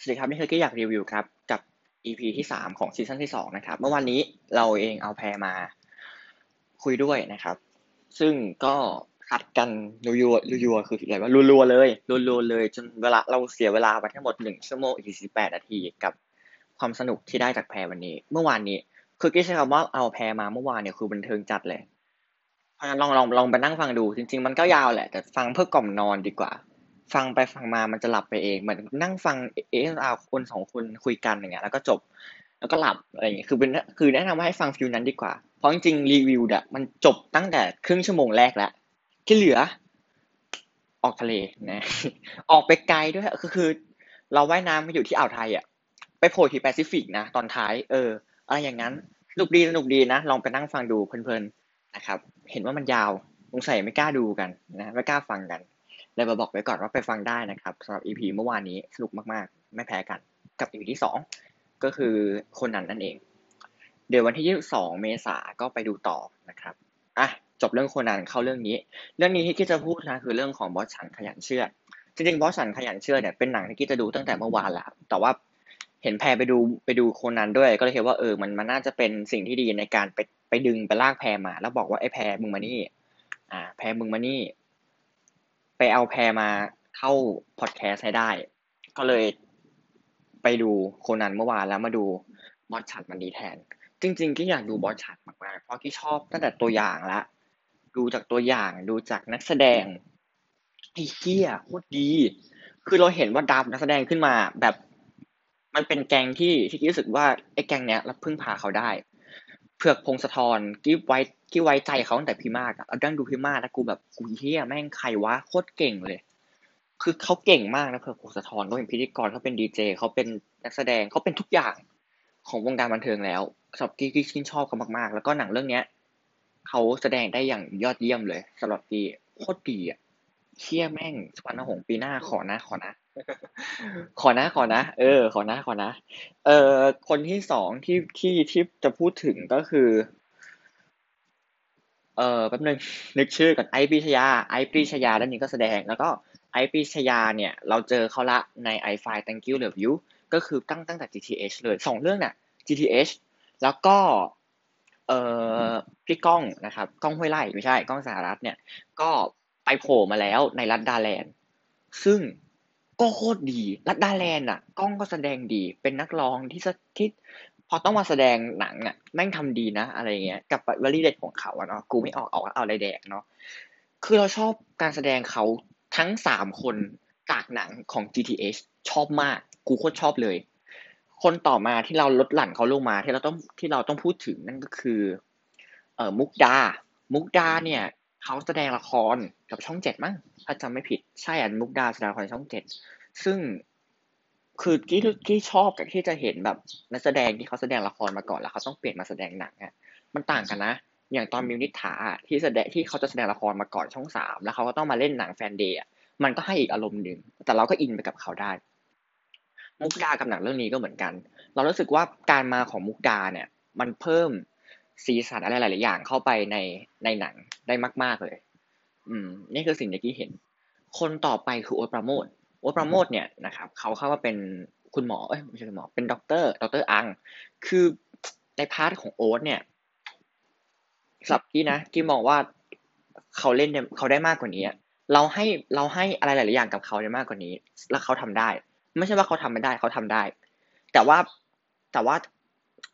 สวัสดีครับ นี่คือกี้อยากรีวิวครับ กับ EP ที่สามของซีซั่นที่สองนะครับ เมื่อวานนี้เราเองเอาแพรมาคุยด้วยนะครับ ซึ่งก็คัดกันรัวๆรัวๆคืออะไรว่ารัวๆเลยรัวๆเลย จนเวลาเราเสียเวลาไปทั้งหมดหนึ่งชั่วโมงอีกสิบแปดนาทีกับความสนุกที่ได้จากแพรวันนี้ เมื่อวานนี้คือกี้ใช้คำว่าเอาแพรมาเมื่อวานเนี่ยคือบันเทิงจัดเลยเพราะงั้นลองลองลองไปนั่งฟังดูจริง ๆ มันก็ยาวแหละแต่ฟังเพื่อกล่อมนอนดีกว่า ฟังไปฟังมามันจะหลับไปเอง เหมือนนั่งฟังเออาคนสองคนคุยกันอย่างเงี้ยแล้วก็จบ แล้วก็หลับอะไรอย่างเงี้ยคือเป็นคือแนะนำว่าให้ฟังฟิลนั้นดีกว่า เพราะจริงๆรีวิวอะมันจบตั้งแต่ครึ่งชั่วโมงแรกแล้วที่เหลือ ออกทะเลนะ ออกไปไกลด้วยก็คือ เราว่ายน้ำมาอยู่ที่อ่าวไทยอะไปโผล่ที่แปซิฟิกนะตอนท้าย เอออะไรอย่างนั้นสนุกดีสนุกดีนะลองไปนั่งฟังดูเพลินๆนะครับ เห็นว่ามันยาวสงสัยไม่กล้าดูกันนะไม่กล้าฟังกัน เลยมาบอกไว้ก่อนว่าไปฟังได้นะครับสำหรับ EP เมื่อวานนี้สนุกมากๆ ไม่แพ้กันกับ EP ที่สองก็คือคนนั้นนั่นเอง เดี๋ยววันที่ 22 เมษาก็ไปดูต่อนะครับอะจบเรื่องคนนั้นเข้าเรื่องนี้ เรื่องนี้ที่กี้จะพูดนะคือเรื่องของบอสฉันขยันเชื่อจริงๆบอสฉันขยันเชื่อเนี่ยเป็นหนังที่กี้จะดูตั้งแต่เมื่อวานแล้วแต่ว่าเห็นแพรไปดูไปดูโคนันด้วย ก็เลยคิดว่าเออมันมันน่าจะเป็นสิ่งที่ดีในการไปไปดึงไปลากแพรมา แล้วบอกว่าไอ้แพรมึงมานี่ อ่า แพรมึงมานี่ ไปเอาแพรมาเข้าพอดแคสต์ให้ได้ ก็เลยไปดูโคนันเมื่อวานแล้วมาดูบอสชัดมันดีแทน จริงๆ ก็อยากดูบอสชัดมากๆ เพราะที่ชอบตั้งแต่ตัวอย่างละ ดูจากตัวอย่างดูจากนักแสดงไอ้เหี้ยโคตรดี คือเราเห็นว่าดับนักแสดงขึ้นมาแบบ มันเป็นแกงที่ที่รู้สึกว่าไอ้แกงเนี้ยเราพึ่งพาเขาได้ เผือกพงศธรกี้ไว กี้ไว้ใจเขาตั้งแต่พี่มากอะเอาดั้งดูพี่มากแล้วกูแบบกูเฮียแม่งใครวะโคตรเก่งเลย คือเขาเก่งมากนะเผือกพงศธรเขาเป็นพิธีกรเขาเป็นดีเจเขาเป็นนักแสดงเขาเป็นทุกอย่างของวงการบันเทิงแล้วสำหรับกี้กี้ชื่นชอบเขามากๆ แล้วก็หนังเรื่องเนี้ยเขาแสดงได้อย่างยอดเยี่ยมเลยสำหรับกี้โคตรดีอะเชี่ยแม่งสวรรค์หงปีหน้าขอนะขอนะ ขอนะขอนะ เออ ขอนะขอนะ เอ่อคนที่สองที่ที่ที่จะพูดถึงก็คือ เอ่อแป๊บนึงนึกชื่อก่อนไอปรีชยาไอปรีชยาด้านนี้ก็แสดง แล้วก็ไอปรีชยาเนี่ย เราเจอเขาละใน i f i Thank You Love You ก็คือตั้งตั้งแต่ GTH เลยสองเรื่องน่ะ GTH แล้วก็เอ่อพี่ก้องนะครับก้องห้วยไร่ไม่ใช่ก้องสหรัฐเนี่ย ก็ไปโผล่มาแล้วในรัฐดาแลนด์ ซึ่งก็โคตรดี รัดดาแลนด์อะกล้องก็แสดงดี เป็นนักร้องที่ที่ พอต้องมาแสดงหนังอะแม่งทำดีนะ อะไรเงี้ยกับวลีเด็ดของเขาอะเนาะกูไม่ออกออกเอาอะไรแดกเนาะคือเราชอบการแสดงเขาทั้งสามคนจากหนังของ GTH ชอบมากกูโคตรชอบเลย คนต่อมาที่เราลดหลั่นเขาลงมาที่เราต้องที่เราต้องพูดถึงนั่นก็คือเอ่อมุกดา มุกดาเนี่ยเขาแสดงละครกับช่องเจ็ดมั้งถ้าจำไม่ผิดใช่อะมุกดาแสดงละครช่องเจ็ดซึ่ง คือกี้กี้ชอบกับที่จะเห็นแบบนักแสดงที่เขาแสดงละครมาก่อนแล้วเขาต้องเปลี่ยนมาแสดงหนังอะมันต่างกันนะ อย่างตอนมิวนิถาที่แสดงที่เขาจะแสดงละครมาก่อนช่องสามแล้วเขาก็ต้องมาเล่นหนังแฟนเดย์มันก็ให้อีกอารมณ์หนึ่งแต่เราก็อินไปกับเขาได้ มุกดากับหนังเรื่องนี้ก็เหมือนกัน เรารู้สึกว่าการมาของมุกดาเนี่ย มันเพิ่มสีสันอะไรหลาย ๆ อย่างเข้าไปในในหนังได้มาก ๆเลย อืม นี่คือสิ่งที่เห็น คนต่อไปคือโอ๊ตปราโมทย์ โอ๊ตปราโมทย์เนี่ยนะครับเขาเข้ามาเป็นคุณหมอเอ้ยไม่ใช่คุณหมอเป็นด็อกเตอร์ด็อกเตอร์อัง คือใน part ของโอ๊ตเนี่ยสำหรับกี้นะกี้มองว่าเขาเล่นเขาได้มากกว่านี้เราให้เราให้อะไรหลาย ๆ อย่างกับเขาได้มากกว่านี้ แล้วเขาทำได้ ไม่ใช่ว่าเขาทำไม่ได้เขาทำได้ แต่ว่าแต่ว่า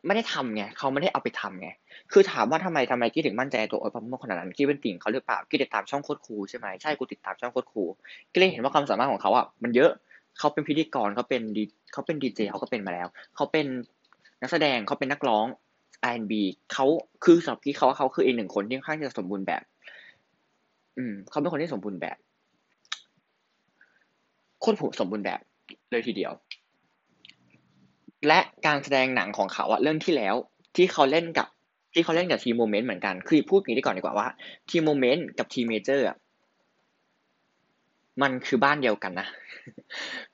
ไม่ได้ทำไงเขาไม่ได้เอาไปทำไงคือถามว่าทำไมทำไมกี้ถึงมั่นใจตัวโอ๊ตปราโมทขนาดนั้นกี้เป็นติ่งเขาหรือเปล่ากี้ติดตามช่องโคตรครูใช่ไหมใช่กูติดตามช่องโคตรครูกี้เลยเห็นว่าความสามารถของเขาอะมันเยอะเขาเป็นพิธีกรเขาเป็นดีเขาเป็นดีเจเขาก็เป็นมาแล้วเขาเป็นนักแสดงเขาเป็นนักร้อง R&B เขาคือสำหรับกี้เขาเขาคืออีกหนึ่งคนที่ค่อนข้างจะสมบูรณ์แบบ อืมเขาเป็นคนที่สมบูรณ์แบบโคตรผู้สมบูรณ์แบบเลยทีเดียว และการแสดงหนังของเขาอะเรื่องที่แล้วที่เขาเล่นกับที่เขาเล่นกับ T Moment เหมือนกันคือพูดอย่างนี้ก่อนดีกว่าว่า T Moment กับ T Major มันคือบ้านเดียวกันนะ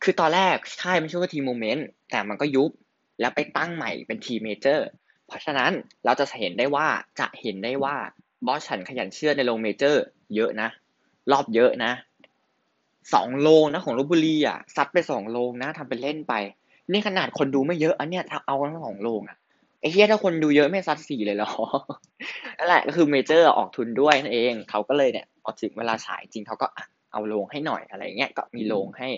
คือตอนแรกใช่ไม่ใช่ว่า T Moment แต่มันก็ยุบแล้วไปตั้งใหม่เป็น T Major เพราะฉะนั้นเราจะเห็นได้ว่าจะเห็นได้ว่าบอสฉันขยันเชือดในโรงเมเจอร์ เยอะนะ รอบเยอะนะสองโรงนะของลพบุรีอะซัดไปสองโรงนะทำเป็นเล่นไป นี่ขนาดคนดูไม่เยอะ อันเนี้ยเอาทั้งสองโรงอะไอ้เหี้ยถ้าคนดูเยอะไม่ซัดสี่เลยเหรอนั่นแหละก็คือเมเจอร์ออกทุนด้วยนั่นเอง เขาก็เลยเนี่ยพอถึงเวลาฉายจริงเขาก็เอาลงให้หน่อยอะไรเงี้ยก็มีลงให้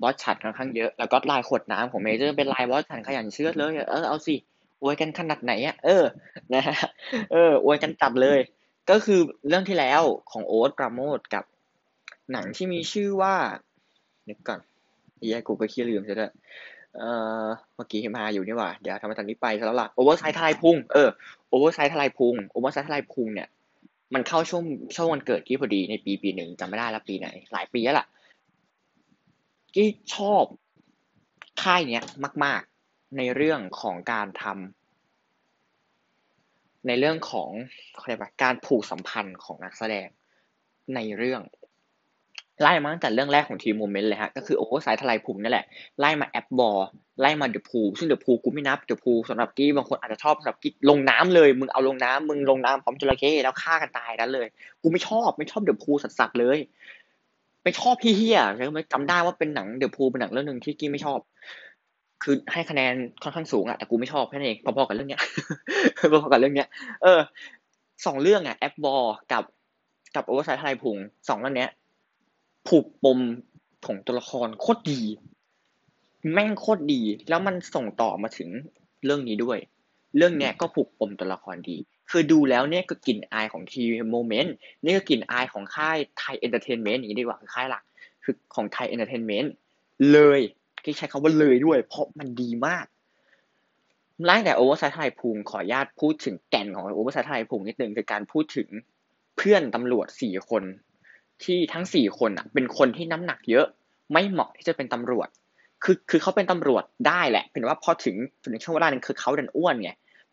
บอสฉันค่อนข้างเยอะ แล้วก็ลายขวดน้ำของเมเจอร์เป็นลายบอสฉันขยันเชือดเลย เออเอาสิอวยกันขนาดไหนอะเออนะฮะเอออวยกันจัดเลย ก็คือเรื่องที่แล้วของโอ๊ตปราโมทย์กับหนังที่มีชื่อว่านึกก่อนแย่กูก็ขี้ลืมใช่ไหม เอ่อเมื่อกี้มาอยู่นี่หว่า เดี๋ยวทำมาตอนนี้ไปแล้วล่ะโอเวอร์ไซส์ทลายพุง เออโอเวอร์ไซส์ทลายพุงโอเวอร์ไซส์ทลายพุงเนี่ย มันเข้าช่วงช่วงวันเกิดกี้พอดีในปีปีหนึ่งจำไม่ได้แล้วปีไหน หลายปีแล้วล่ะกี้ชอบค่ายเนี้ยมาก ๆ ในเรื่องของการทำในเรื่องของอะไรแบบการผูกสัมพันธ์ของนักแสดงในเรื่อง ไล่มาตั้งแต่เรื่องแรกของ T Moment เลยฮะ ก็คือโอเวอร์ไซส์ทลายพุงนี่แหละ ไล่มา App War ไล่มา The Pool ซึ่ง The Pool กูไม่นับ The Pool สำหรับกี้บางคนอาจจะชอบสำหรับกี้ลงน้ำเลย มึงเอาลงน้ำมึงลงน้ำพร้อมจระเข้แล้วฆ่ากันตายนั้นเลย กูไม่ชอบไม่ชอบ The Pool สัสๆเลย ไม่ชอบพี่เฮียใช่ไหมจำได้ว่าเป็นหนัง The Pool เป็นหนังเรื่องหนึ่งที่กี้ไม่ชอบ คือให้คะแนนค่อนข้างสูงอะแต่กูไม่ชอบแค่นั้นเองพอๆกับเรื่องเนี้ยพอๆกับเรื่องเนี้ย เออสองเรื่องอะ App War กับกับโอเวอร์ไซส์ทลายพุงสองเรื่องเนี้ย ผูกปมของตัวละครโคตรดี แม่งโคตรดี แล้วมันส่งต่อมาถึงเรื่องนี้ด้วย เรื่องเนี้ยก็ผูกปมตัวละครดี คือดูแล้วเนี่ยก็กลิ่นอายของ T Moment นี่ก็กลิ่นอายของค่ายไทยเอนเตอร์เทนเมนต์อย่างนี้ดีกว่าคือค่ายหลักคือของไทยเอนเตอร์เทนเมนต์เลยที่ใช้คำว่าเลยด้วย เพราะมันดีมากไล่แต่โอเวอร์ไซส์ทลายพุงขออนุญาตพูดถึงแก่นของโอเวอร์ไซส์ทลายพุงนิดนึงคือการพูดถึงเพื่อนตำรวจสี่คน ที่ทั้งสี่คนอะเป็นคนที่น้ำหนักเยอะไม่เหมาะที่จะเป็นตำรวจ คือคือเขาเป็นตำรวจได้แหละเป็นว่าพอถึงถึงช่วงเวลานึงคือเขาดันอ้วนไง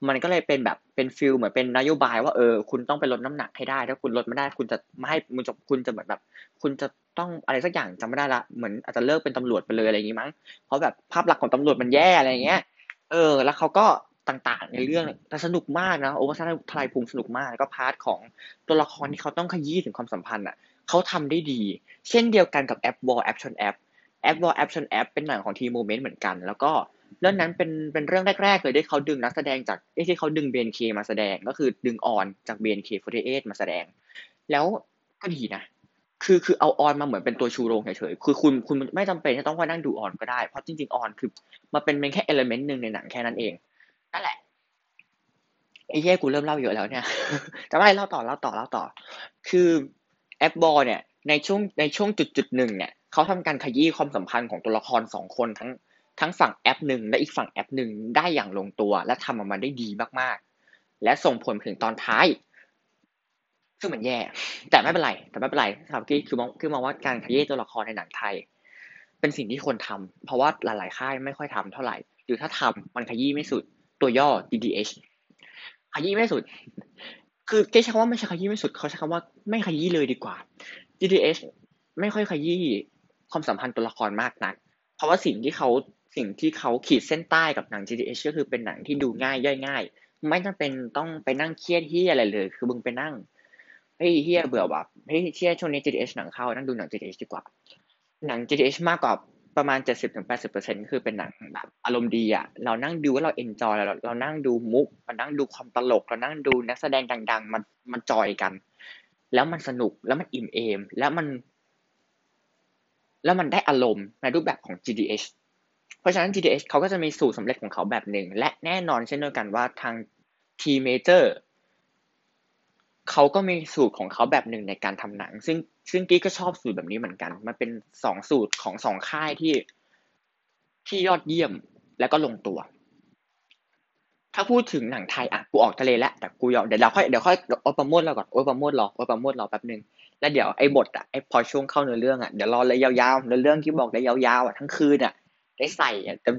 มันก็เลยเป็นแบบเป็น feel เหมือนเป็นนโยบายว่าเออคุณต้องไปลดน้ำหนักให้ได้ ถ้าคุณลดไม่ได้คุณจะไม่ให้มึงจะคุณจะเหมือนแบบ คุณจะต้องอะไรสักอย่างจำไม่ได้ละเหมือนอาจจะเลิกเป็นตำรวจไปเลยอะไรอย่างงี้มั้งเพราะแบบภาพลักษณ์ของตำรวจมันแย่อะไรเงี้ยเออ แล้วเขาก็ต่างๆในเรื่องแต่สนุกมากนะโอเวอร์ไซส์ทลายพุงสนุกมากแล้วก็ part ของตัวละครที่เขาต้องขยี้ถึงความสัมพันธ์อะ เขาทำได้ดี เช่นเดียวกันกับ App War แอปชนแอป App War แอปชนแอปเป็นหนังของ T Moment เหมือนกัน แล้วก็เรื่องนั้นเป็นเป็นเรื่องแรก ๆ เลยที่เขาดึงนักแสดงจากที่เขาดึง BNK มาแสดงก็คือดึงอรจาก BNK48 มาแสดง แล้วก็ดีนะ คือคือเอาอรมาเหมือนเป็นตัวชูโรงเฉยๆคือคุณคุณไม่จำเป็นจะต้องไปนั่งดูอรก็ได้ เพราะจริงๆอรคือมาเป็นเป็นแค่ element หนึ่งในหนังแค่นั้นเองนั่นแหละไอ้แย่กูเริ่มเล่าเยอะแล้วเนี่ย จะไม่เล่าต่อเล่าต่อเล่าต่อ คือ App War เนี่ยในช่วงในช่วงจุดจุดหนึ่งเนี่ยเขาทำการขยี้ความสัมพันธ์ของตัวละครสองคนทั้งทั้งฝั่งแอปหนึ่งและอีกฝั่งแอปหนึ่งได้อย่างลงตัว และทำออกมาได้ดีมากๆ และส่งผลถึงตอนท้าย ซึ่งมันแย่ แต่ไม่เป็นไร แต่ไม่เป็นไรครับกี้คือมองคือมองว่าการขยี้ตัวละครในหนังไทย เป็นสิ่งที่ควรทำเพราะว่าหลายๆค่ายไม่ค่อยทำเท่าไหร่หรือถ้าทำมันขยี้ไม่สุดตัวย่อ DDH ขยี้ไม่สุด คือเกใช้คำว่าไม่ใช่ขยี้ไม่สุดเขาใช้คำว่าไม่ขยี้เลยดีกว่า GTH ไม่ค่อยขยี้ความสัมพันธ์ตัวละครมากนัก เพราะว่าสิ่งที่เขาสิ่งที่เขาขีดเส้นใต้กับหนัง GTH ก็คือเป็นหนังที่ดูง่ายย่อยง่าย ไม่จำเป็นต้องไปนั่งเครียดเฮียอะไรเลย คือมึงไปนั่งเฮ้ยเฮียเบื่อแบบเฮ้ยเชียช่วงนี้ GTH หนังเข้านั่งดูหนัง GTH ดีกว่า หนัง GTH มากกว่า ประมาณเจ็ดสิบถึงแปดสิบเปอร์เซ็นคือเป็นหนังแบบอารมณ์ดีอะเรานั่งดูว่าเราเอนจอยเราเรานั่งดูมุกเรานั่งดูความตลก เรานั่งดูนักแสดงดัง ๆ มันมันจอยกัน แล้วมันสนุกแล้วมันอิ่มเอม แล้วมัน แล้วมันได้อารมณ์ในรูปแบบของ GDH เพราะฉะนั้น GDH เขาก็จะมีสูตรสำเร็จของเขาแบบหนึ่ง และแน่นอนเช่นเดียวกันว่าทาง T Major เขาก็มีสูตรของเขาแบบหนึ่งในการทำหนัง ซึ่งซึ่งกี้ก็ชอบสูตรแบบนี้เหมือนกัน มันเป็นสองสูตรของสองค่ายที่ที่ยอดเยี่ยมแล้วก็ลงตัว ถ้าพูดถึงหนังไทยอะกูออกทะเลแล้วแต่กูยอมเดี๋ยวเราค่อยเดี๋ยวค่อยโอปรโมทเราก่อนโอปรโมทรอโอปรโมทรอแป๊บนึงแล้วเดี๋ยวไอ้บทอะไอ้พอช่วงเข้าเนื้อเรื่องอะเดี๋ยวรอเลยยาวๆเนื้อเรื่องที่บอกเลยยาวๆอะทั้งคืนอะได้ใส่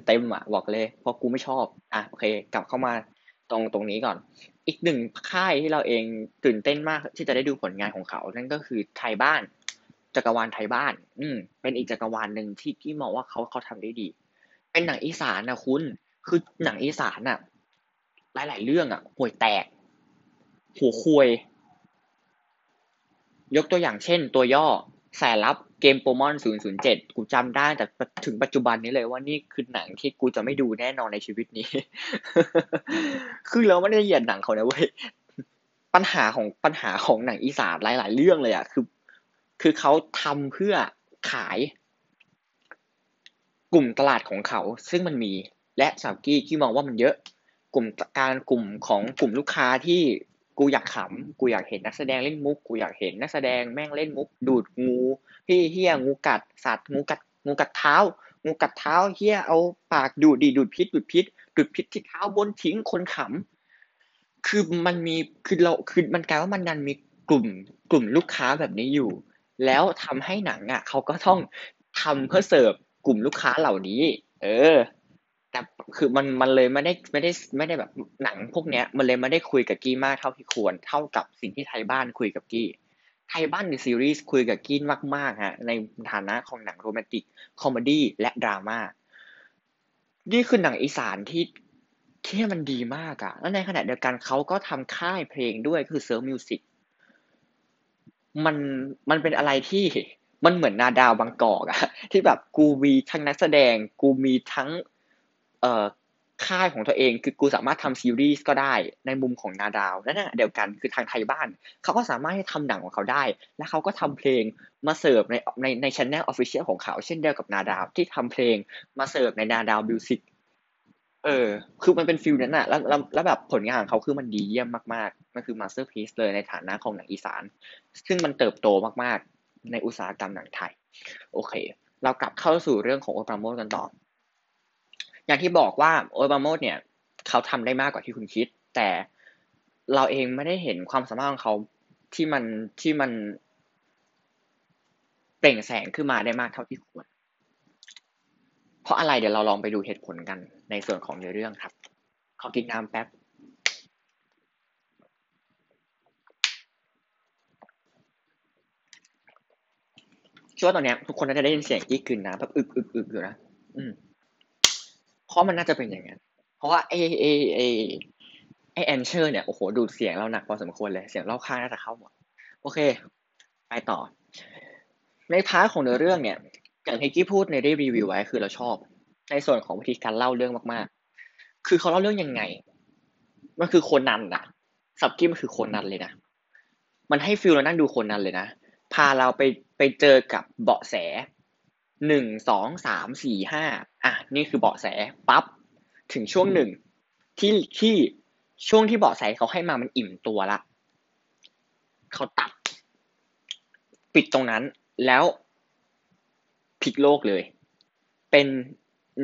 เต็มๆอะบอกเลยเพราะกูไม่ชอบอะโอเค กลับเข้ามา ตรงตรงนี้ก่อน อีกหนึ่งค่ายที่เราเองตื่นเต้นมากที่จะได้ดูผลงานของเขา นั่นก็คือไทยบ้าน จักรวาลไทยบ้าน อืม เป็นอีกจักรวาลหนึ่งที่ที่มองว่าเขาเขาทำได้ดี เป็นหนังอีสานนะคุณ คือหนังอีสานอะหลาย ๆ เรื่องอะห่วยแตก หัวควยยกตัวอย่างเช่น ตัวย่อ สายลับเกมโปมอน007 กูจำได้แต่ถึงปัจจุบันนี้เลยว่านี่คือหนังที่กูจะไม่ดูแน่นอนในชีวิตนี้ คือเราไม่ได้เหยียดหนังเขานะเว้ย ปัญหาของปัญหาของหนังอีสานหลาย ๆ เรื่องเลยอะคือ คือเขาทำเพื่อขาย กลุ่มตลาดของเขา ซึ่งมันมี และสาวกี้ที่มองว่ามันเยอะ กลุ่มการกลุ่มของกลุ่มลูกค้าที่ กูอยากขำกูอยากเห็นนักแสดงเล่นมุก กูอยากเห็นนักแสดงแม่งเล่นมุก ดูดงูพี่เฮียงูกัดสัตว์งูกัดงูกัดเท้างูกัดเท้าเฮียเอาปากดูดดีดูดพิษดูดพิษดูดพิษที่เท้าบนทิ้งคนขำคือมันมีคือเราคือมันกลายว่ามันนันมีกลุ่มกลุ่มลูกค้าแบบนี้อยู่ แล้วทำให้หนังอะเขาก็ต้องทำเพื่อเสิร์ฟกลุ่มลูกค้าเหล่านี้ เออ แต่คือมันมันเลยไม่ได้ไม่ได้ไม่ได้แบบหนังพวกเนี้ย มันเลยไม่ได้คุยกับกี้มากเท่าที่ควร เท่ากับสิ่งที่ไทบ้านคุยกับกี้ไทบ้านเดอะซีรีส์คุยกับกี้มากๆฮะในฐานะของหนัง romantic comedy และดราม่านี่คือหนังอีสานที่ที่มันดีมากอะแล้วในขณะเดียวกันเขาก็ทำค่ายเพลงด้วยคือเซิ้ง Music มันมันเป็นอะไรที่มันเหมือนนาดาวบางกอกอะที่แบบกูมีทั้งนักแสดง กูมีทั้ง เอ่อค่ายของตัวเองคือกูสามารถทำซีรีส์ก็ได้ในมุมของนาดาวและขณะเดียวกันคือทางไทบ้าน เขาก็สามารถที่ทำหนังของเขาได้ และเขาก็ทำเพลงมาเสิร์ฟในในในช่อง official ของเขาเช่นเดียวกับนาดาวที่ทำเพลงมาเสิร์ฟในนาดาว Music เออ คือมันเป็น feel นั้นอะแล้วแล้วแล้วแบบผลงานของเขาคือมันดีเยี่ยมมากๆ มันคือ masterpiece เลยในฐานะของหนังอีสาน ซึ่งมันเติบโตมากๆ ในอุตสาหกรรมหนังไทย โอเค เรากลับเข้าสู่เรื่องของโอ๊ตปราโมทย์กันต่อ อย่างที่บอกว่าโอ๊ตปราโมทย์เนี่ยเขาทำได้มากกว่าที่คุณคิด แต่เราเองไม่ได้เห็นความสามารถของเขาที่มันที่มันเปล่งแสงขึ้นมาได้มากเท่าที่ควร เพราะอะไรเดี๋ยวเราลองไปดูเหตุผลกันในส่วนของเนื้อเรื่องครับ ขอกินน้ำแป๊บช่วงตอนนี้ทุกคนน่าจะได้ยินเสียงกี้กลืนน้ำแบบอึกอึกอึกอยู่นะ อืม เพราะมันน่าจะเป็นอย่างนั้น เพราะว่าไอไอไอไอแอนเชอร์เนี่ยโอ้โหดูดเสียงเราหนักพอสมควรเลยเสียงรอบข้างน่าจะเข้าหมดโอเค ไปต่อ ใน part ของเนื้อเรื่องเนี่ยอย่างที่กี้พูดในได้รีวิวไว้คือเราชอบ ในส่วนของวิธีการเล่าเรื่องมากๆ คือเขาเล่าเรื่องยังไง มันคือโคนันนะสำหรับกี้มันคือโคนันเลยนะ มันให้ feel เรานั่งดูโคนันเลยนะ พาเราไปไปเจอกับเบาะแส หนึ่งสองสามสี่ห้าอะนี่คือเบาะแสปั๊บถึงช่วงหนึ่งที่ที่ช่วงที่เบาะแสเขาให้มามันอิ่มตัวละเขาตัด ปิดตรงนั้นแล้วพลิกโลกเลย เป็น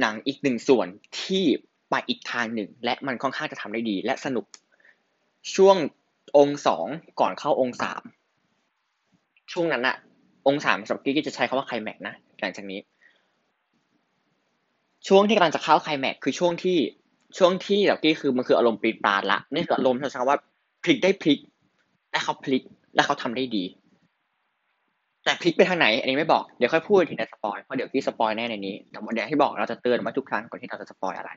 หนังอีกหนึ่งส่วนที่ไปอีกทางหนึ่ง และมันค่อนข้างจะทำได้ดี และสนุกช่วงองค์สองก่อนเข้าองค์สามช่วงนั้นอะองค์สามสำหรับกี้จะใช้คาว่าไคลแม็กนะ หลังจากนี้ ช่วงที่กำลังจะเข้าไคลแม็กคือช่วงที่ช่วงที่แบบกี้คือมันคืออารมณ์ปรีดปราดละนี่คืออารมณ์ที่ใช้ว่าพลิกได้พลิกและเขาพลิกและเขาทำได้ดี แต่พลิกไปทางไหน อันนี้ไม่บอกเดี๋ยวค่อยพูดทีใน spoil เพราะเดี๋ยวกี้ spoil แน่ในนี้แต่วันเดียวที่บอกเราจะเตือนมาทุกครั้งก่อนที่เราจะ spoil อะไร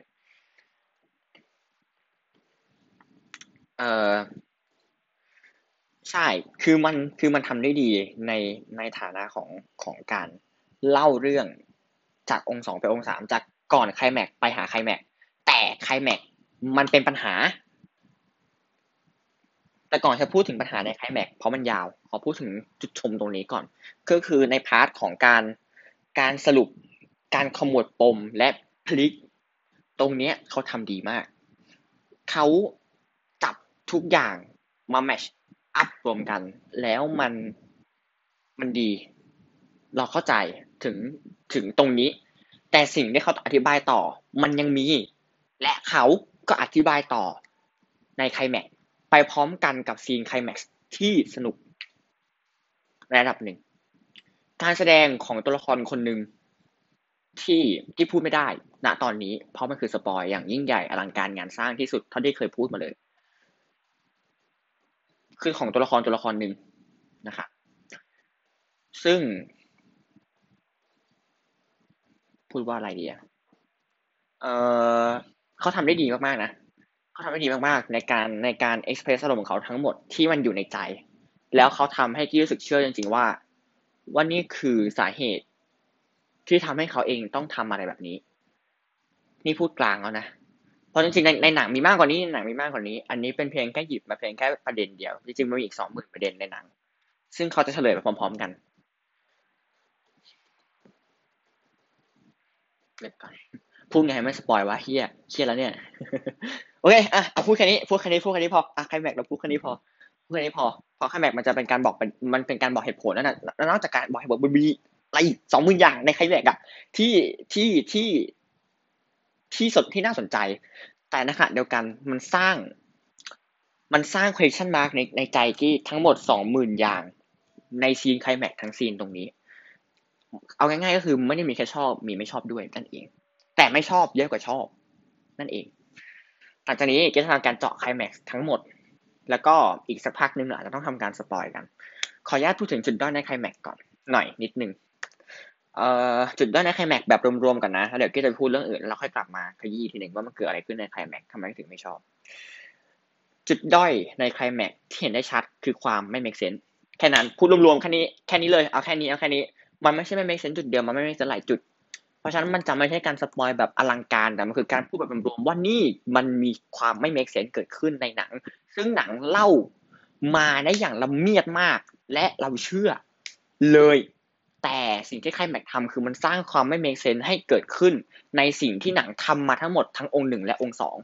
เออใช่ คือมัน คือมันทำได้ดีใน ในฐานะของของการ เล่าเรื่องจากองค์สองไปองค์สามจากก่อนไคลแม็กไปหาไคลแม็กแต่ไคลแม็กมันเป็นปัญหา แต่ก่อนจะพูดถึงปัญหาในไคลแม็กเพราะมันยาวขอพูดถึงจุดชมตรงนี้ก่อน ก็คือใน part ของการการสรุปการขมวดปมและพลิก ตรงเนี้ยเขาทำดีมาก เขาจับทุกอย่างมา mash up รวมกัน แล้วมันมันดี เราเข้าใจ ถึงถึงตรงนี้ แต่สิ่งที่เขาอธิบายต่อ มันยังมี และเขาก็อธิบายต่อในไคลแม็กไปพร้อมกันกับ scene climax ที่สนุกระดับหนึ่ง การแสดงของตัวละครคนหนึ่งที่ที่พูดไม่ได้ ณตอนนี้เพราะมันคือ spoil อย่างยิ่งใหญ่อลังการงานสร้างที่สุดเท่าที่เคยพูดมาเลย คือของตัวละครตัวละครหนึ่งนะครับซึ่ง พูดว่าอะไรดีอะเออเขาทำได้ดีมากๆนะเขาทำได้ดีมากๆ ในการในการเอ็กเพรสอารมณ์ของเขาทั้งหมดที่มันอยู่ในใจ แล้วเขาทำให้กี้รู้สึกเชื่อจริง ๆ ว่าว่านี่คือสาเหตุที่ทำให้เขาเองต้องทำอะไรแบบนี้ นี่พูดกลางแล้วนะเพราะจริงๆในในหนังมีมากกว่านี้ในหนังมีมากกว่านี้ อันนี้เป็นเพียงแค่หยิบมาเพียงแค่ประเด็นเดียวจริงๆมันมีอีกสองหมื่นประเด็นในหนัง ซึ่งเขาจะเฉลยไปพร้อม ๆ กัน เดี๋ยวก่อนพูดไงไม่สปอยวะเฮียเฮียแล้วเนี่ยโอเคอะเอาพูดแค่นี้พูดแค่นี้พูดแค่นี้พออะใครแม็กเราพูดแค่นี้พอพูดแค่นี้พอเพราะใครแม็กมันจะเป็นการบอกเป็นมันเป็นการบอกเหตุผลนั่นแหละแล้วนอกจากการบอกเหตุผลมันมีอะไรสองหมื่นอย่างในใครแม็กอะที่ที่ที่ที่สดที่น่าสนใจ แต่ในขณะเดียวกันมันสร้าง มันสร้าง question mark ในในใจที่ทั้งหมดสองหมื่นอย่าง ใน scene climax ทั้ง scene ตรงนี้ เอาง่ายๆก็คือไม่ได้มีแค่ชอบ มีไม่ชอบด้วยนั่นเอง แต่ไม่ชอบเยอะกว่าชอบ นั่นเองหลังจากนี้ก็จะทำการเจาะไคลแม็กซ์ทั้งหมด แล้วก็อีกสักพักนึงอาจจะต้องทำการ spoil กัน ขออนุญาตพูดถึงจุดด้อยในไคลแม็กก่อนหน่อยนิดนึงเอ่อจุดด้อยในไคลแม็กแบบรวมๆกันนะแล้วเดี๋ยวก็จะพูดเรื่องอื่นแล้วค่อยกลับมาขยี้ทีหนึ่งว่ามันเกิดอะไรขึ้นในไคลแม็กทำไมถึงไม่ชอบ จุดด้อยในไคลแม็กที่เห็นได้ชัดคือความไม่ make sense แค่นั้นพูดรวมๆแค่นี้แค่นี้เลยเอาแค่นี้เอาแค่นี้ มันไม่ใช่ไม่ make sense จุดเดียวมันไม่ make sense หลายจุด เพราะฉะนั้นมันจะไม่ใช่การสปอยแบบอลังการแต่มันคือการพูดแบบรวมๆว่านี่มันมีความไม่ make sense เกิดขึ้นในหนัง ซึ่งหนังเล่ามาได้อย่างละเมียดมาก และเราเชื่อเลย แต่สิ่งที่ไคลแม็กทำคือมันสร้างความไม่ make sense ให้เกิดขึ้น ในสิ่งที่หนังทำมาทั้งหมดทั้งองค์หนึ่งและองค์สอง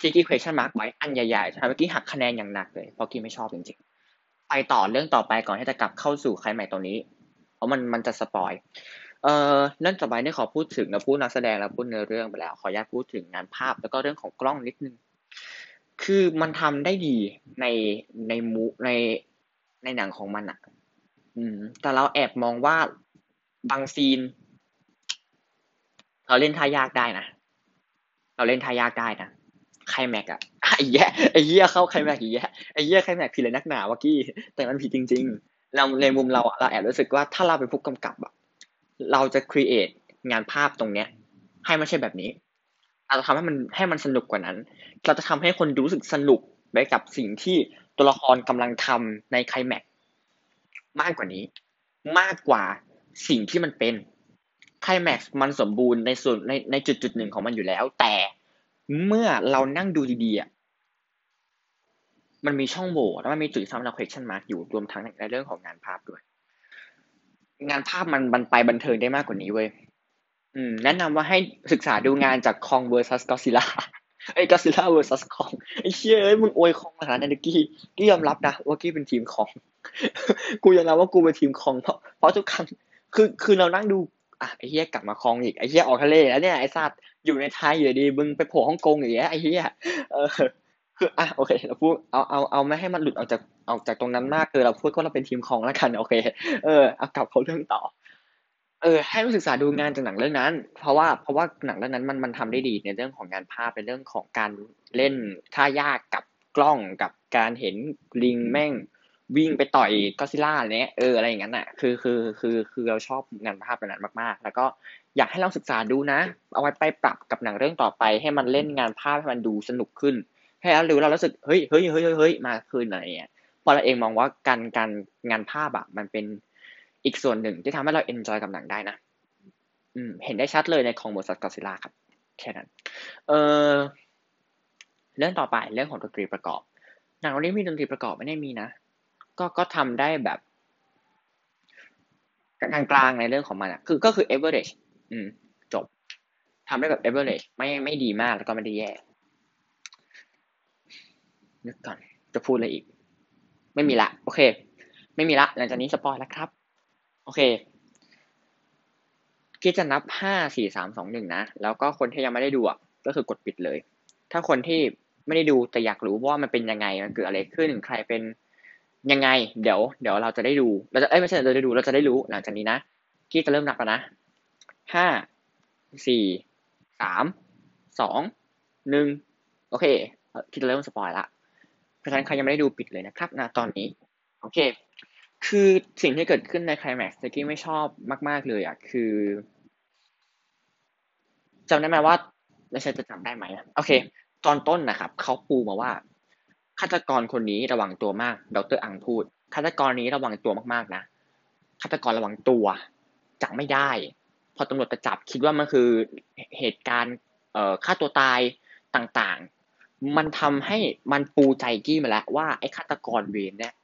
ที่กี้ question mark ไว้อันใหญ่ๆใช่ไหมเมื่อกี้หักคะแนนอย่างหนักเลยเพราะกี้ไม่ชอบจริงๆไปต่อเรื่องต่อไปก่อนที่จะกลับเข้าสู่ไคลแม็กตัวนี้ เพราะมันมันจะสปอยเอ่อเรื่องต่อไปนี่ขอพูดถึงเราพูดนักแสดงแล้วพูดเนื้อเรื่องไปแล้วขออนุญาตพูดถึงงานภาพแล้วก็เรื่องของกล้องนิดนึง คือมันทำได้ดีในในมูในในหนังของมันอะอืม แต่เราแอบมองว่าบางซีน เราเล่นท่ายากได้นะเราเล่นท่ายากได้นะไคลแม็กอะไอ้แย่ไอ้เหี้ยเข้าไคลแม็กอีแย่ไอ้เหี้ยไคลแม็กผิดเลยนักหนาวะกี้ แต่มันผิดจริง เราในมุมเราอะเราแอบรู้สึกว่าถ้าเราเป็นผู้กำกับอะเราจะครีเอทงานภาพตรงเนี้ย ให้ไม่ใช่แบบนี้เราจะทำให้มันให้มันสนุกกว่านั้น เราจะทำให้คนรู้สึกสนุกไปกับสิ่งที่ตัวละครกำลังทำในไคลแม็กมากกว่านี้ มากกว่าสิ่งที่มันเป็นไคลแม็กมันสมบูรณ์ในส่วนในในจุดจุดหนึ่งของมันอยู่แล้ว แต่เมื่อเรานั่งดูดีๆอะ มันมีช่องโหว่แล้วมันมีจุดที่ทำห้เรา question mark อยู่รวมทั้งในเรื่องของงานภาพด้วย งานภาพมันมันไปบันเทิงได้มากกว่านี้เว้ยอืมแนะนำว่าให้ศึกษาดูงานจากคอง vs Godzilla ไอ้ Godzilla vs คองไอ้เชี่ยเอ้ยมึงอวยคองขนาดนั้นกี้กี้ยอมรับนะว่ากี้เป็นทีมคองกูยอมรับว่ากูเป็นทีมคองเพราะเพราะทุกครั้งคือคือเรานั่งดูอะไอ้เหี้ยกลับมาคองอีกไอ้เหี้ยออกทะเลแล้วเนี่ยไอ้สัตว์อยู่ในไทยอยู่ดีมึงไปโผล่ฮ่องกงอย่างเงี้ยไอ้เหี้ยเออ คืออะโอเคเราพูดเอาเอาเอาไม่ให้มันหลุดออกจากออกจากตรงนั้นมากคือเราพูดว่าเราเป็นทีมคองแล้วกันโอเค เออเอากลับเขาเรื่องต่อ เออ ให้มาศึกษาดูงานจากหนังเรื่องนั้น เพราะว่าเพราะว่าหนังเรื่องนั้นมันมันทำได้ดีในเรื่องของงานภาพในเรื่องของการเล่นท่ายากกับกล้องกับการเห็นลิงแม่งวิ่งไปต่อยก็ซิล่าเนี้ยเอออะไรอย่างนั้นอะคือคือคือคือเราชอบงานภาพแบบนั้นมาก ๆ แล้วก็อยากให้ลองศึกษาดูนะ เอาไว้ไปปรับกับหนังเรื่องต่อไป ให้มันเล่นงานภาพให้มันดูสนุกขึ้น ให้เราดูเรารู้สึกเฮ้ยเฮ้ยเฮ้ยเฮ้ยมาคืนไรเงี้ยพอเราเองมองว่าการการงานภาพอะมันเป็นอีกส่วนหนึ่งที่ทำให้เรา enjoy กับหนังได้นะอืม เห็นได้ชัดเลยในของบทสัตว์ก็อดซิลล่าครับ แค่นั้น เออเรื่องต่อไปเรื่องของดนตรีประกอบ หนังเรื่องนี้มีดนตรีประกอบไม่ได้มีนะ ก็ก็ทำได้แบบกลางกลางในเรื่องของมันอะคือก็คือ average อืม จบทำได้แบบ average ไม่ไม่ดีมากแล้วก็ไม่ได้แย่ นึกก่อนจะพูดอะไรอีก ไม่มีละ โอเค ไม่มีละ หลังจากนี้สปอยแล้วครับ โอเคกี้จะนับห้าสี่สามสองหนึ่งนะ แล้วก็คนที่ยังไม่ได้ดูอะก็คือกดปิดเลย ถ้าคนที่ไม่ได้ดูแต่อยากรู้ว่ามันเป็นยังไงมันเกิดอะไรขึ้นใครเป็นยังไง เดี๋ยว เดี๋ยวเราจะได้ดูเราจะเอ้ยไม่ใช่เราจะได้ดูเราจะได้รู้หลังจากนี้นะกี้จะเริ่มนับแล้วนะห้าสี่สามสองหนึ่งโอเคกี้จะเริ่มสปอยละ เพราะฉะนั้นใครยังไม่ได้ดูปิดเลยนะครับนะตอนนี้ โอเค คือสิ่งที่เกิดขึ้นในไคลแม็กซ์ที่กี้ไม่ชอบมาก ๆ เลยอะ คือจำได้ไหมว่าแล้วฉันจะจำได้ไหมโอเค ตอนต้นนะครับเขาปูมาว่าฆาตกรคนนี้ระวังตัวมาก ดรอังพูดฆาตกรนี้ระวังตัวมากๆนะฆาตกรระวังตัวจับไม่ได้ พอตำรวจจะจับคิดว่ามันคือเหตุการณ์ฆ่าตัวตายต่างๆ มันทำให้มันปูใจกี้มาแล้วว่าไอ้ฆาตกรเวรเนี่ย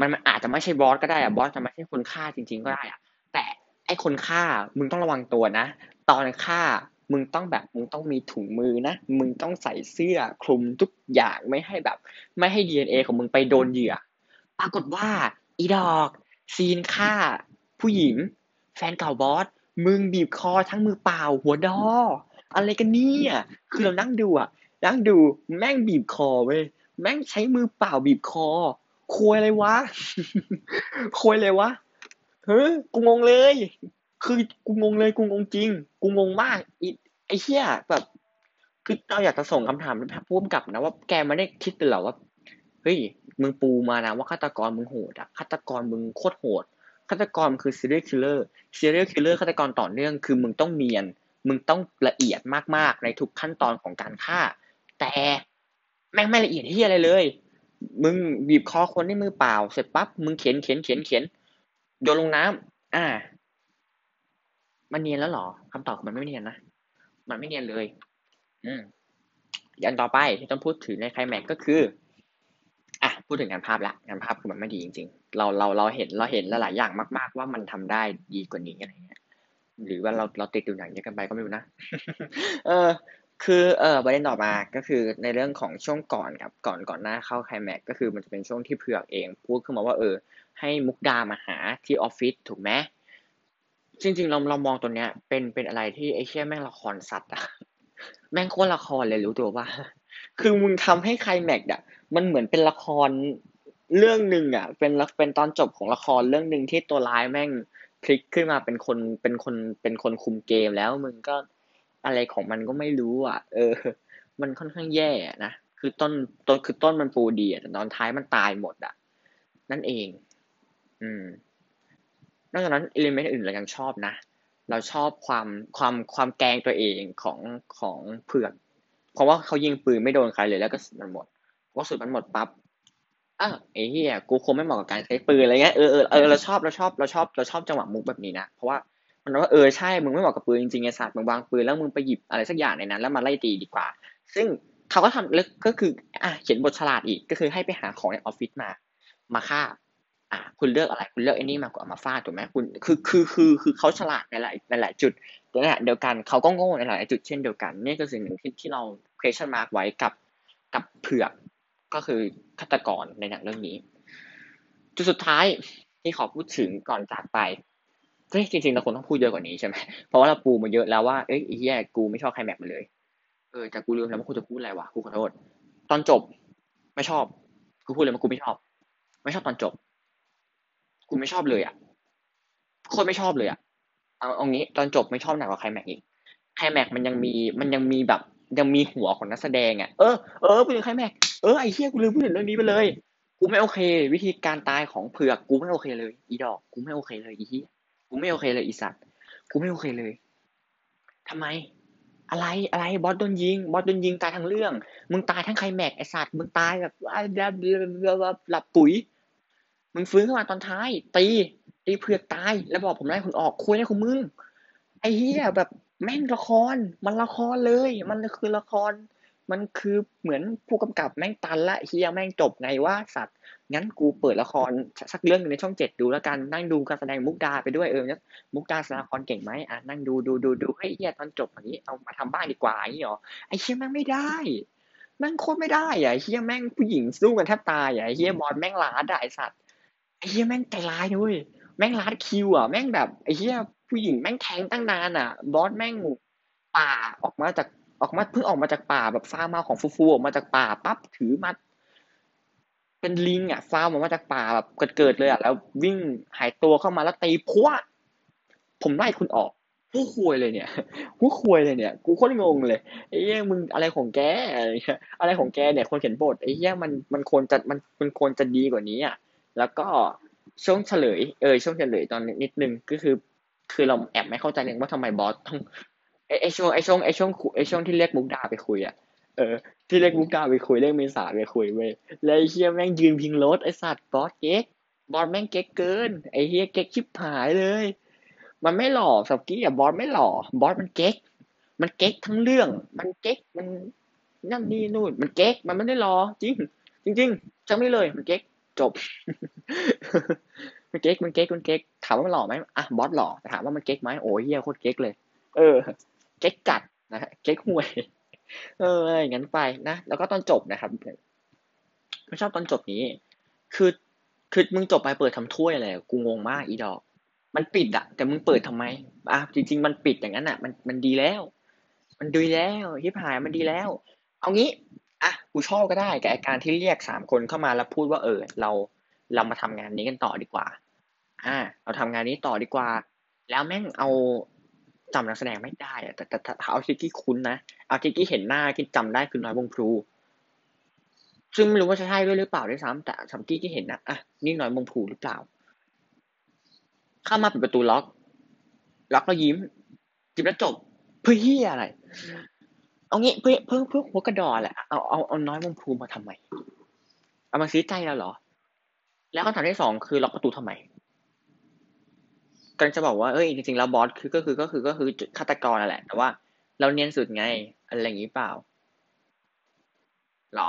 มันมันอาจจะไม่ใช่บอสก็ได้อะบอสจะไม่ใช่คนฆ่าจริง ๆ ก็ได้อะแต่ไอ้คนฆ่ามึงต้องระวังตัวนะ ตอนฆ่ามึงต้องแบบมึงต้องมีถุงมือนะมึงต้องใส่เสื้อคลุมทุกอย่างไม่ให้แบบ ไม่ให้ DNA ของมึงไปโดนเหยื่อ ปรากฏว่า อีดอก ซีนฆ่า ผู้หญิง แฟนเก่าบอสมึงบีบคอทั้งมือเปล่าหัวดอ อะไรกันเนี่ย คือเรานั่งดูอะ นั่งดูแม่งบีบคอเว้ยแม่งใช้มือเปล่าบีบคอควยอะไรวะควยอะไรวะเฮ้ยกูงงเลย คือกูงงเลยกูงงจริง กูงงมากอีไอ้เหี้ยแบบคือเราอยากจะส่งคำถามไปพูดกับนะว่าแกไม่ได้คิดเลยหรอว่าเฮ้ยมึงปูมานะว่าฆาตกรมึงโหดอะฆาตกรมึงโคตรโหดฆาตกรคือ serial killer serial killer ฆาตกรต่อเนื่องคือมึงต้องเนียน มึงต้องละเอียดมากๆ ในทุกขั้นตอนของการฆ่า แต่แม่งไม่ละเอียดที่อะไรเลย มึงบีบคอคนด้วยมือเปล่า เสร็จปั๊บมึงเข็นเข็นเข็นเข็นโยนลงน้ำอ่า มันเนียนแล้วหรอคำตอบมันไม่เนียนนะ มันไม่เนียนเลย อืมยันต่อไปที่ต้องพูดถึงในไคลแม็กก็คือ อะ พูดถึงงานภาพละงานภาพคือมันไม่ดีจริง ๆ เราเราเราเห็นเราเห็นหลายอย่างมาก ๆ ว่ามันทำได้ดีกว่านี้อะไรเงี้ยหรือว่าเราเราติดดูหนังเยอะกันไปก็ไม่รู้นะ เออ คือเออประเด็นต่อมาก็คือในเรื่องของช่วงก่อนครับก่อนก่อนหน้าเข้าไคลแม็กก็คือมันจะเป็นช่วงที่เผือกเอง พูดขึ้นมาว่าเออ ให้มุกดามาหาที่ออฟฟิศถูกไหมจริงๆเราเรามองตัวเนี้ย เป็นเป็นอะไรที่ไอ้เชี่ยแม่งละครสัตว์อะแม่งโคตรละครเลยรู้ตัวว่าคือมึงทำให้ใครแม็กอะมันเหมือนเป็นละครเรื่องหนึ่งอะเป็นเป็นตอนจบของละครเรื่องหนึ่งที่ตัวร้ายแม่งพลิกขึ้นมาเป็นคนเป็นคนเป็นคนคุมเกมแล้วมึงก็ อะไรของมันก็ไม่รู้อะ เออ มันค่อนข้างแย่นะคือต้นต้นคือต้นมันปูดีแต่ตอนท้ายมันตายหมดอะ นั่นเอง อืมนอกจากนั้นอิเลเมนต์อื่นเรายังชอบนะเราชอบความความความแกงตัวเองของของเผือกเพราะว่าเขายิงปืนไม่โดนใครเลยแล้วก็สุดมันหมดพอสุดมันหมดปั๊บอ้าวไอ้เหี้ยกูคงไม่เหมาะกับการใช้ปืนอะไรเงี้ยเออเออเออเราชอบเราชอบเราชอบเราชอบจังหวะมุกแบบนี้นะเพราะว่า มันว่าเออใช่มึงไม่เหมาะกับปืนจริงๆไอ้สัตว์มึงวางปืนแล้วมึงไปหยิบอะไรสักอย่างในนั้น แล้วมาไล่ตีดีกว่า ซึ่งเขาก็ทำแล้วก็คืออะเขียนบทฉลาดอีกก็คือให้ไปหาของในออฟฟิศมา มาฆ่าอะคุณเลือกอะไรคุณเลือกไอ้นี่มากกว่ามาฟาดถูกไหมคุณคือคือคือคือเขาฉลาดในหลายในหลายจุดแต่ในเดียวกันเขาก็โง่ในหลายจุดเช่นเดียวกันนี่คือสิ่งหนึ่งที่ที่เรา question mark ไว้กับกับเผือกก็คือฆาตกรในหนังเรื่องนี้ จุดสุดท้ายที่ขอพูดถึงก่อนจากไป เฮ้ยจริงๆเราควรต้องพูดเยอะกว่านี้ใช่ไหมเพราะว่าเราปูมาเยอะแล้วว่าเอ้ยไอ้เหี้ยกูไม่ชอบใครแมปมาเลยเออแต่กูลืมแล้วว่ากูจะพูดอะไรวะกูขอโทษ ตอนจบ ไม่ชอบ กูพูดเลยว่ากูไม่ชอบ ไม่ชอบตอนจบ กูไม่ชอบเลยอะโคตรไม่ชอบเลยอะเอาเอางี้ตอนจบไม่ชอบหนักกว่าใครแม็กอีกใครแม็กมันยังมีมันยังมีแบบยังมีหัวของนักแสดงอะเออเออพูดถึงใครแม็กเออไอ้เหี้ยกูลืมพูดถึงเรื่องนี้ไปเลย กูไม่โอเค วิธีการตายของเผือกกูไม่โอเคเลย อีดอก กูไม่โอเคเลยอีเหี้ย กูไม่โอเคเลยอีสัตว์กูไม่โอเคเลยทำไม อะไรอะไรบอสโดนยิง บอสโดนยิงตายทั้งเรื่อง มึงตายทั้งใครแม็กไอสัตว์มึงตายแบบหลับปุ๋ย มึงฟื้นขึ้นมาตอนท้าย ตีตีเผือกตาย แล้วบอกผมได้คุณออกคุยได้คุณมึงไอ้เหี้ยแบบแม่งละคร มันละครเลย มันคือละคร มันคือเหมือนผู้กำกับแม่งตันละเฮียแม่งจบไงว่าสัตว์งั้นกูเปิดละครสักเรื่องนึงในช่องเจ็ดดูแล้วกันนั่งดูการแสดงมุกดาไปด้วยเออเนี่ยมุกดาแสดงละครเก่งไหมอะนั่งดูดูดูดูให้เฮียตอนจบอย่างนี้เอามาทำบ้านดีกว่าอย่างนี้หรอไอ้เฮียแม่งไม่ได้แม่งโคตรไม่ได้อะเฮียแม่งผู้หญิงสู้กันแทบตายอะเฮียบอลแม่งล้าได้สัตว์ไอ้เหี้ยแม่งใจร้ายด้วยแม่งลัดคิวอะแม่งแบบไอ้เหี้ยผู้หญิงแม่งแทงตั้งนานอะ บอสแม่งป่าออกมาจาก ออกมาเพิ่งออกมาจากป่าแบบฟาร์มาของฟูฟูออกมาจากป่าปั๊บถือมาเป็นลิงอะฟาร์มออกมาจากป่าแบบเกิดเกิดเลยอะแล้ววิ่งหายตัวเข้ามาแล้วตีพัวผมไล่คุณออกผู้ควยเลยเนี่ยผู้ควยเลยเนี่ย กูโคตรงงเลยไอ้เหี้ยมึงอะไรของแกอะไรเงี้ยอะไรของแกเนี่ยคนเขียนบทไอ้เหี้ยมันมันควรจะมันมันควรจะดีกว่านี้อะแล้วก็ช่วงเฉลย เออช่วงเฉลยตอนนิดนึงก็คือ คือเราแอบไม่เข้าใจเลยว่าทำไมบอสต้อง ไอช่วงไอช่วงไอช่วงไอช่วงที่เรียกมุกดาไปคุยอะเออที่เรียกมุกดาไปคุยเรียกเมษาไปคุยเว้ยแล้วไอเชี่ยแม่งยืนพิงรถไอสัตว์บอสเก๊กบอสแม่งเก๊กเกินไอเฮียเก๊กชิบหายเลย มันไม่หล่อสำหรับกี้อะบอสไม่หล่อบอสมันเก๊กมันเก๊กทั้งเรื่อง มันเก๊กมันนั่นนี่นู่นมันเก๊กมันไม่ได้หล่อจริง จริงๆจำไม่เลยมันเก๊กจบ มันเก๊กมันเก๊กมันเก๊กถามว่ามันหล่อไหมอะบอสหล่อแต่ถามว่ามันเก๊กไหมโอ้ยเฮียโคตรเก๊กเลย เออ เก๊กกัดนะฮะเก๊กห่วย เอออย่างนั้นไปนะ แล้วก็ตอนจบนะครับไม่ชอบตอนจบนี้ คือคือมึงจบไปเปิดทำถ้วยอะไรกูงงมากอีดอก มันปิดอะแต่มึงเปิดทำไมอะจริง ๆ มันปิดอย่างนั้นอะมันมันดีแล้ว มันดีแล้วฮิปหายมันดีแล้ว เอางี้อะกูชอบก็ได้กับการที่เรียกสามคนเข้ามาแล้วพูดว่าเออ เราเรามาทำงานนี้กันต่อดีกว่า อ่า เราทำงานนี้ต่อดีกว่า แล้วแม่งเอา จำนักแสดงไม่ได้อะแต่แต่เอาที่ที่คุ้นนะเอาที่ที่เห็นหน้าที่จำได้คือน้อยวงพลูซึ่งไม่รู้ว่าใช่ด้วยหรือเปล่าด้วยซ้ำแต่สำที่ที่เห็นนะอะนี่น้อยวงพลูหรือเปล่า เข้ามาปิดประตูล็อก ล็อกแล้วยิ้มจิบแล้วจบเพื่อเฮียอะไร เอางี้เพื่อเพื่อเพื่อหัวกระดอนแหละเอาเอาเอาน้อยวงพลูมาทำไมเอามาซื้อใจเราเหรอ แล้วคำถามที่สองคือล็อกประตูทำไม กำลังจะบอกว่าเอ้ยจริงๆแล้วบอสคือก็คือก็คือก็คือฆาตกรนั่นแหละ แต่ว่า เราเนียนสุดไงอะไรอย่างนี้เปล่าหรอ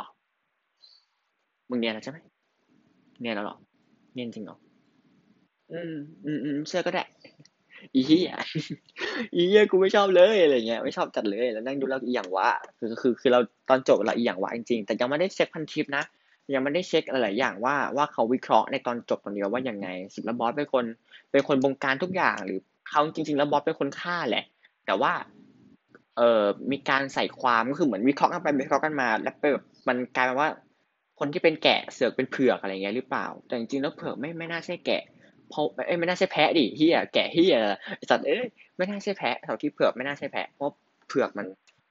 มึงเนียนแล้วใช่ไหมเนียนแล้วหรอ เนียนจริงหรอ อืมอืมอืมเชื่อก็ได้อีเหี้ยอีเหี้ยกูไม่ชอบเลยอะไรเงี้ยไม่ชอบจัดเลยแล้วนั่งดูแล้วอีหยังวะคือคือคือเราตอนจบเราอีอย่างวะจริงๆแต่ยังไม่ได้เช็คพันทิปนะ ยังไม่ได้เช็คหลายอย่างว่าว่าเขาวิเคราะห์ในตอนจบตรงนี้ว่ายังไงสิบแล้วบอสเป็นคนเป็นคนบงการทุกอย่าง หรือเขาจริง ๆ แล้วบอสเป็นคนฆ่าแหละ แต่ว่าเอ่อมีการใส่ความก็คือเหมือนวิเคราะห์กันไปวิเคราะห์กันมา แล้วไปแบบมันกลายเป็นว่า คนที่เป็นแกะเสือกเป็นเผือกอะไรเงี้ยหรือเปล่า แต่จริงๆแล้วเผือกไม่ไม่น่าใช่แกะเพราะเอ้ยไม่น่าใช่แพะดิเฮียแกะเฮียสัตว์เอ้ยไม่น่าใช่แพะแถวที่เผือกไม่น่าใช่แพะเพราะเผือกมัน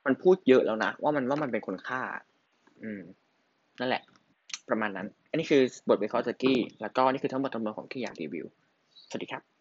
มันพูดเยอะแล้วนะว่ามันว่ามันเป็นคนฆ่า อืม นั่นแหละ ประมาณนั้น อันนี้คือบทวิเคราะห์จากกี้ แล้วก็นี่คือทั้งหมดทั้งมวลของที่อยากรีวิว สวัสดีครับ